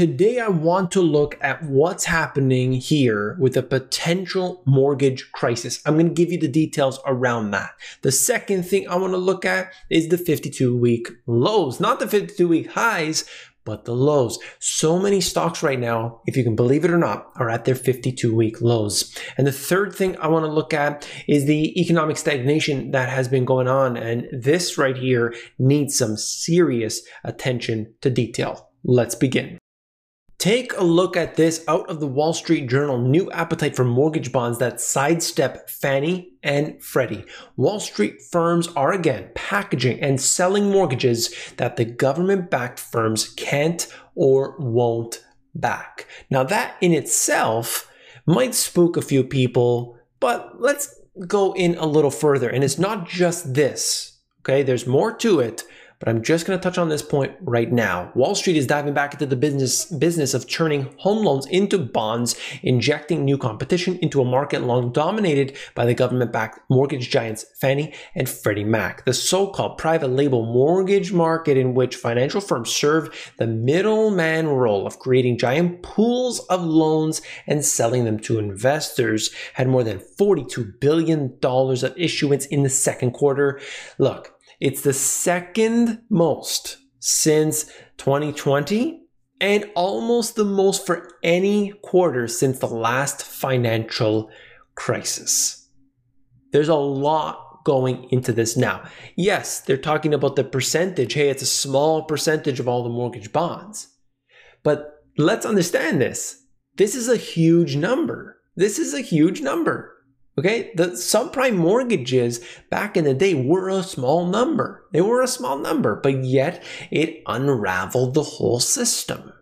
Today, I want to look at what's happening here with a potential mortgage crisis. I'm going to give you the details around that. The second thing I want to look at is the 52 week lows, not the 52 week highs, but the lows. So many stocks right now, if you can believe it or not, are at their 52 week lows. And the third thing I want to look at is the economic stagnation that has been going on. And this right here needs some serious attention to detail. Let's begin. Take a look at this out of the Wall Street Journal new appetite for mortgage bonds that sidestep Fannie and Freddie. Wall Street firms are again packaging and selling mortgages that the government backed firms can't or won't back. Now, that in itself might spook a few people, but let's go in a little further. And it's not just this, okay? There's more to it but I'm just going to touch on this point right now. Wall Street is diving back into the business business of turning home loans into bonds, injecting new competition into a market long dominated by the government-backed mortgage giants Fannie and Freddie Mac. The so-called private label mortgage market in which financial firms serve the middleman role of creating giant pools of loans and selling them to investors had more than $42 billion of issuance in the second quarter. Look, it's the second most since 2020 and almost the most for any quarter since the last financial crisis. There's a lot going into this now. Yes, they're talking about the percentage. Hey, it's a small percentage of all the mortgage bonds. But let's understand this. This is a huge number. This is a huge number. Okay, the subprime mortgages back in the day were a small number. They were a small number, but yet it unraveled the whole system.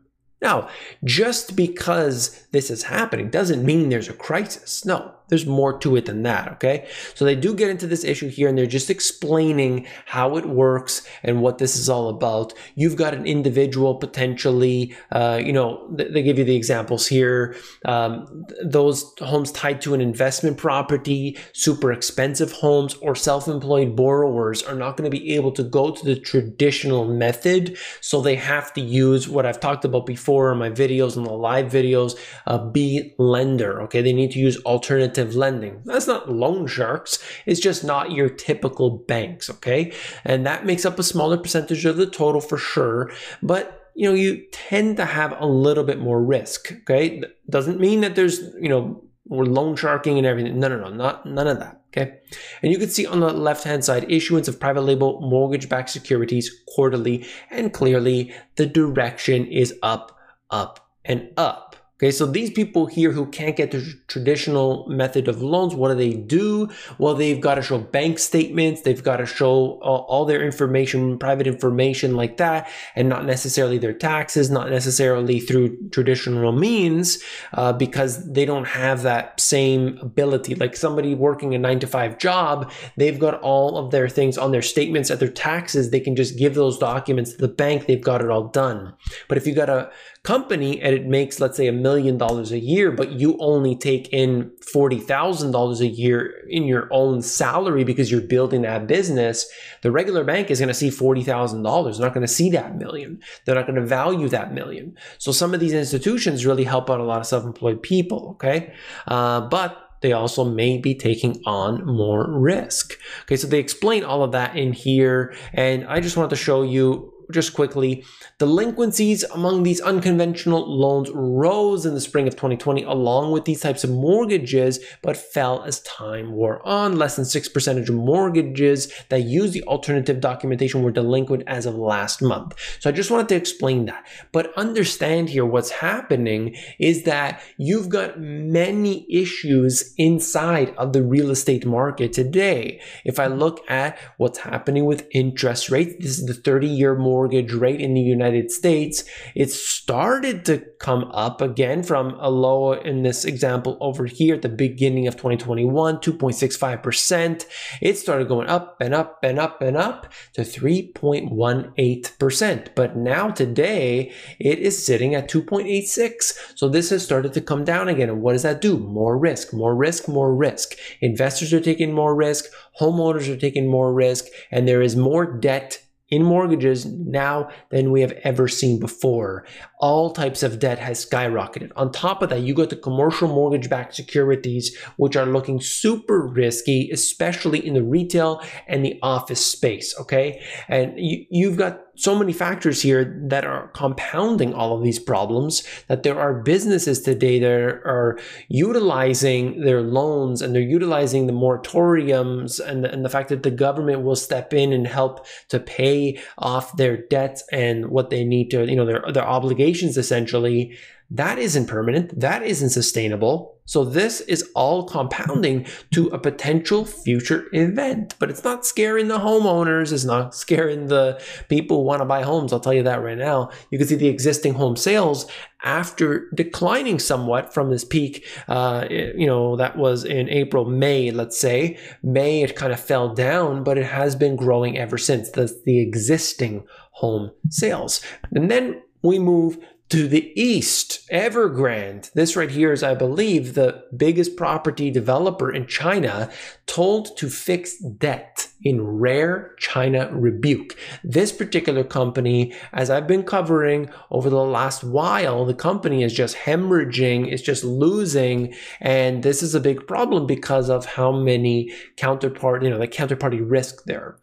Now, just because this is happening doesn't mean there's a crisis. No, there's more to it than that, okay? So they do get into this issue here and they're just explaining how it works and what this is all about. You've got an individual potentially, uh, you know, they give you the examples here. Um, those homes tied to an investment property, super expensive homes, or self employed borrowers are not going to be able to go to the traditional method. So they have to use what I've talked about before in my videos and the live videos, uh, B lender, okay? They need to use alternative lending. That's not loan sharks. It's just not your typical banks, okay? And that makes up a smaller percentage of the total for sure. But you know, you tend to have a little bit more risk. Okay. Doesn't mean that there's, you know, we're loan sharking and everything. No, no, no, not none of that. Okay. And you can see on the left hand side issuance of private label mortgage backed securities quarterly, and clearly the direction is up, up, and up. Okay, so these people here who can't get the traditional method of loans, what do they do? Well, they've got to show bank statements, they've got to show all, all their information, private information like that, and not necessarily their taxes, not necessarily through traditional means, uh, because they don't have that same ability. Like somebody working a nine to five job, they've got all of their things on their statements at their taxes. They can just give those documents to the bank, they've got it all done. But if you've got a company and it makes, let's say, a million dollars a year, but you only take in $40,000 a year in your own salary because you're building that business, the regular bank is going to see $40,000. They're not going to see that million. They're not going to value that million. So some of these institutions really help out a lot of self employed people, okay? Uh, but they also may be taking on more risk. Okay, so they explain all of that in here, and I just wanted to show you just quickly, delinquencies among these unconventional loans rose in the spring of 2020 along with these types of mortgages, but fell as time wore on. Less than 6% of mortgages that use the alternative documentation were delinquent as of last month. So I just wanted to explain that. But understand here what's happening is that you've got many issues inside of the real estate market today. If I look at what's happening with interest rates, this is the 30 year mortgage mortgage rate in the United States, it started to come up again from a low in this example over here at the beginning of 2021, 2.65%. It started going up and up and up and up to 3.18%. But now today it is sitting at 2.86. So this has started to come down again. And what does that do? More risk, more risk, more risk. Investors are taking more risk, homeowners are taking more risk, and there is more debt in mortgages now than we have ever seen before. All types of debt has skyrocketed. On top of that, you got the commercial mortgage backed securities, which are looking super risky, especially in the retail and the office space. Okay. And you, you've got so many factors here that are compounding all of these problems that there are businesses today that are utilizing their loans and they're utilizing the moratoriums and the, and the fact that the government will step in and help to pay off their debts and what they need to, you know, their, their obligations essentially that isn't permanent. That isn't sustainable. So this is all compounding to a potential future event, but it's not scaring the homeowners. It's not scaring the people who want to buy homes. I'll tell you that right now. You can see the existing home sales after declining somewhat from this peak. Uh, you know, that was in April, May, let's say. May, it kind of fell down, but it has been growing ever since. That's the existing home sales. And then we move to the east, Evergrande. This right here is, I believe, the biggest property developer in China, told to fix debt in rare China rebuke. This particular company, as I've been covering over the last while, the company is just hemorrhaging, it's just losing. And this is a big problem because of how many counterpart, you know, the counterparty risk there.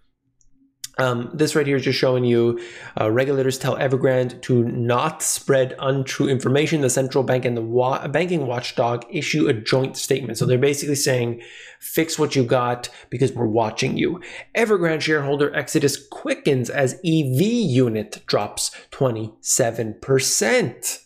Um, this right here is just showing you uh, regulators tell Evergrande to not spread untrue information. The central bank and the wa- banking watchdog issue a joint statement. So they're basically saying, fix what you got because we're watching you. Evergrande shareholder exodus quickens as EV unit drops 27%.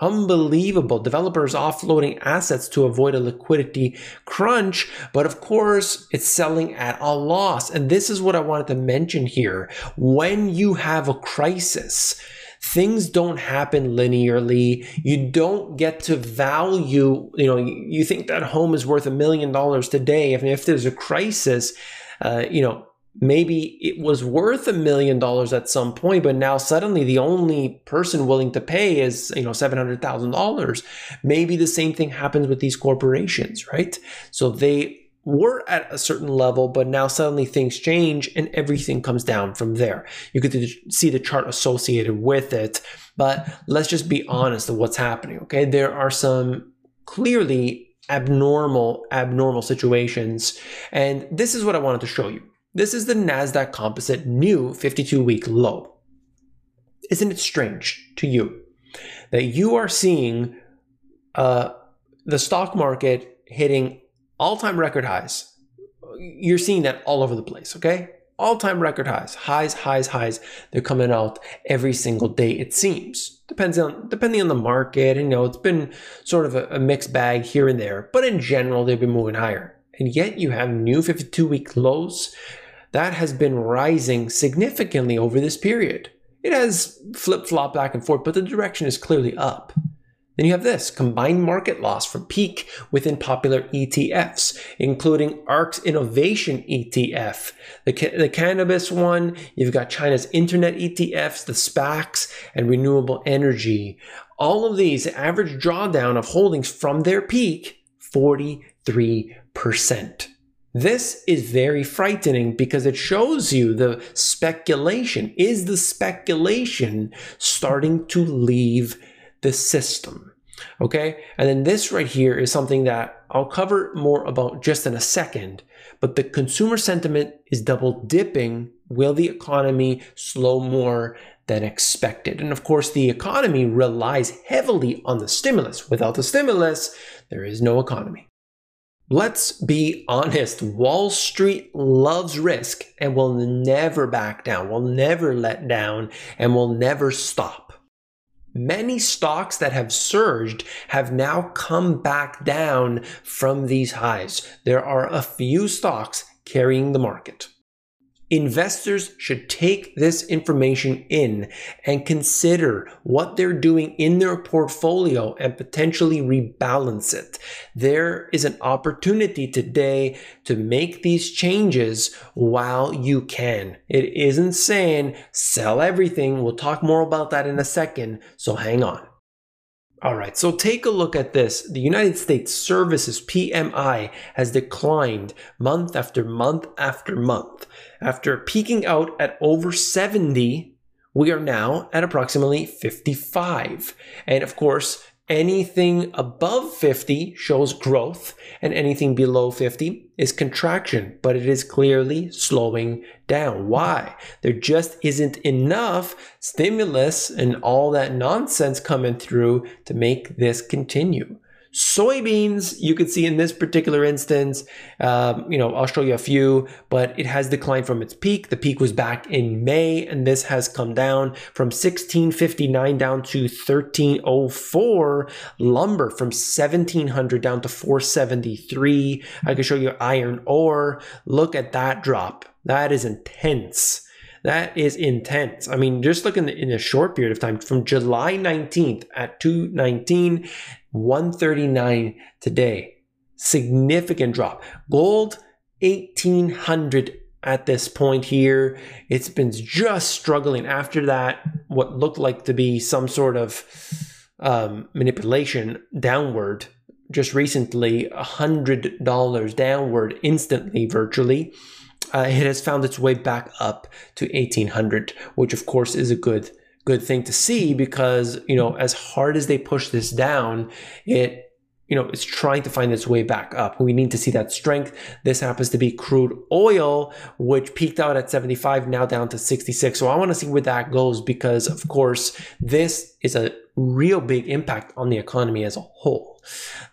Unbelievable. Developers offloading assets to avoid a liquidity crunch. But of course, it's selling at a loss. And this is what I wanted to mention here. When you have a crisis, things don't happen linearly. You don't get to value, you know, you think that home is worth a million dollars today. If, if there's a crisis, uh, you know, maybe it was worth a million dollars at some point, but now suddenly the only person willing to pay is, you know, $700,000. Maybe the same thing happens with these corporations, right? So they were at a certain level, but now suddenly things change and everything comes down from there. You could see the chart associated with it, but let's just be honest of what's happening, okay? There are some clearly abnormal, abnormal situations. And this is what I wanted to show you. This is the NASDAQ composite new 52 week low. Isn't it strange to you that you are seeing uh, the stock market hitting all time record highs? You're seeing that all over the place, okay? All time record highs, highs, highs, highs. They're coming out every single day, it seems. Depends on depending on the market. And, you know, it's been sort of a, a mixed bag here and there, but in general, they've been moving higher and yet you have new 52 week lows that has been rising significantly over this period. It has flip flop back and forth, but the direction is clearly up. Then you have this combined market loss from peak within popular ETFs, including ARK's Innovation ETF, the, ca- the cannabis one, you've got China's internet ETFs, the SPACs, and renewable energy. All of these average drawdown of holdings from their peak 43%. This is very frightening because it shows you the speculation. Is the speculation starting to leave the system? Okay. And then this right here is something that I'll cover more about just in a second. But the consumer sentiment is double dipping. Will the economy slow more than expected? And of course, the economy relies heavily on the stimulus. Without the stimulus, there is no economy. Let's be honest. Wall Street loves risk and will never back down, will never let down, and will never stop. Many stocks that have surged have now come back down from these highs. There are a few stocks carrying the market. Investors should take this information in and consider what they're doing in their portfolio and potentially rebalance it. There is an opportunity today to make these changes while you can. It isn't saying sell everything. We'll talk more about that in a second, so hang on. All right, so take a look at this. The United States Services PMI has declined month after month after month. After peaking out at over 70, we are now at approximately 55. And of course, anything above 50 shows growth, and anything below 50 is contraction, but it is clearly slowing down. Why? There just isn't enough stimulus and all that nonsense coming through to make this continue. Soybeans, you can see in this particular instance, um, you know, I'll show you a few, but it has declined from its peak. The peak was back in May, and this has come down from 1659 down to 1304. Lumber from 1700 down to 473. I can show you iron ore. Look at that drop. That is intense. That is intense. I mean, just look in, the, in a short period of time from July 19th at 219 139 today. Significant drop. Gold, 1800 at this point here. It's been just struggling after that, what looked like to be some sort of um, manipulation downward. Just recently, $100 downward instantly, virtually. Uh, it has found its way back up to 1800, which of course is a good good thing to see because you know as hard as they push this down it you know it's trying to find its way back up. We need to see that strength. This happens to be crude oil which peaked out at 75 now down to 66 so i want to see where that goes because of course this is a real big impact on the economy as a whole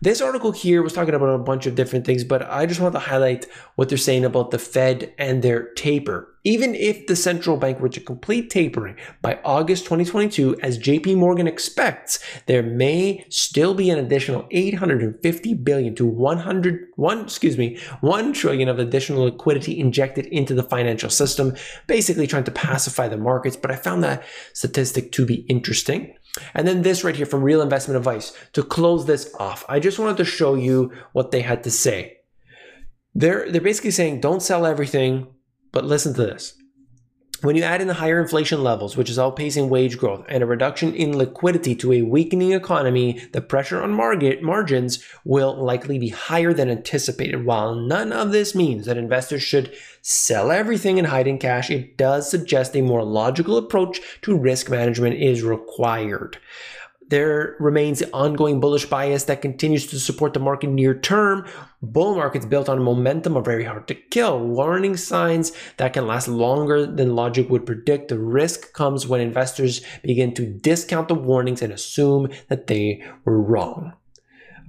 this article here was talking about a bunch of different things, but I just want to highlight what they're saying about the Fed and their taper. Even if the central bank were to complete tapering by August 2022, as JP Morgan expects, there may still be an additional 850 billion to 100 one, excuse me, 1 trillion of additional liquidity injected into the financial system, basically trying to pacify the markets, but I found that statistic to be interesting. And then this right here from Real Investment Advice to close this off. I just wanted to show you what they had to say. They're, they're basically saying don't sell everything, but listen to this. When you add in the higher inflation levels, which is outpacing wage growth, and a reduction in liquidity to a weakening economy, the pressure on market margins will likely be higher than anticipated. While none of this means that investors should sell everything and hide in cash, it does suggest a more logical approach to risk management is required there remains ongoing bullish bias that continues to support the market near term. Bull markets built on momentum are very hard to kill. Warning signs that can last longer than logic would predict. The risk comes when investors begin to discount the warnings and assume that they were wrong.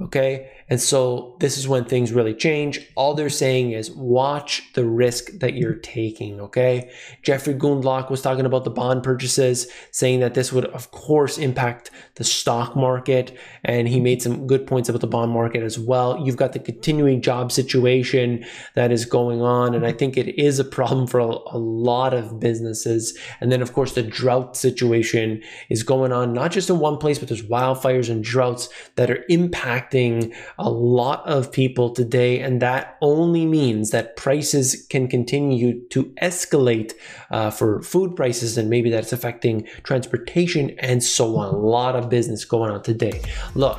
Okay. And so this is when things really change. All they're saying is watch the risk that you're taking. Okay. Jeffrey Gundlach was talking about the bond purchases, saying that this would, of course, impact the stock market. And he made some good points about the bond market as well. You've got the continuing job situation that is going on. And I think it is a problem for a, a lot of businesses. And then, of course, the drought situation is going on, not just in one place, but there's wildfires and droughts that are impacting a lot of people today, and that only means that prices can continue to escalate uh, for food prices, and maybe that's affecting transportation and so on. A lot of business going on today. Look,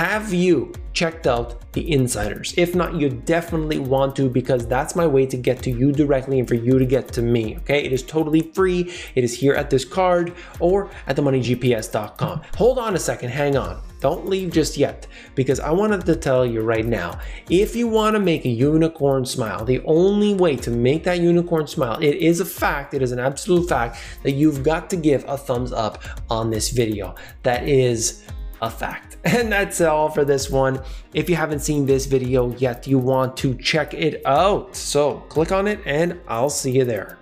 have you checked out the insiders? If not, you definitely want to because that's my way to get to you directly and for you to get to me. Okay, it is totally free. It is here at this card or at themoneygps.com. Hold on a second, hang on. Don't leave just yet because I wanted to tell you right now if you want to make a unicorn smile, the only way to make that unicorn smile, it is a fact, it is an absolute fact that you've got to give a thumbs up on this video. That is a fact. And that's all for this one. If you haven't seen this video yet, you want to check it out. So click on it and I'll see you there.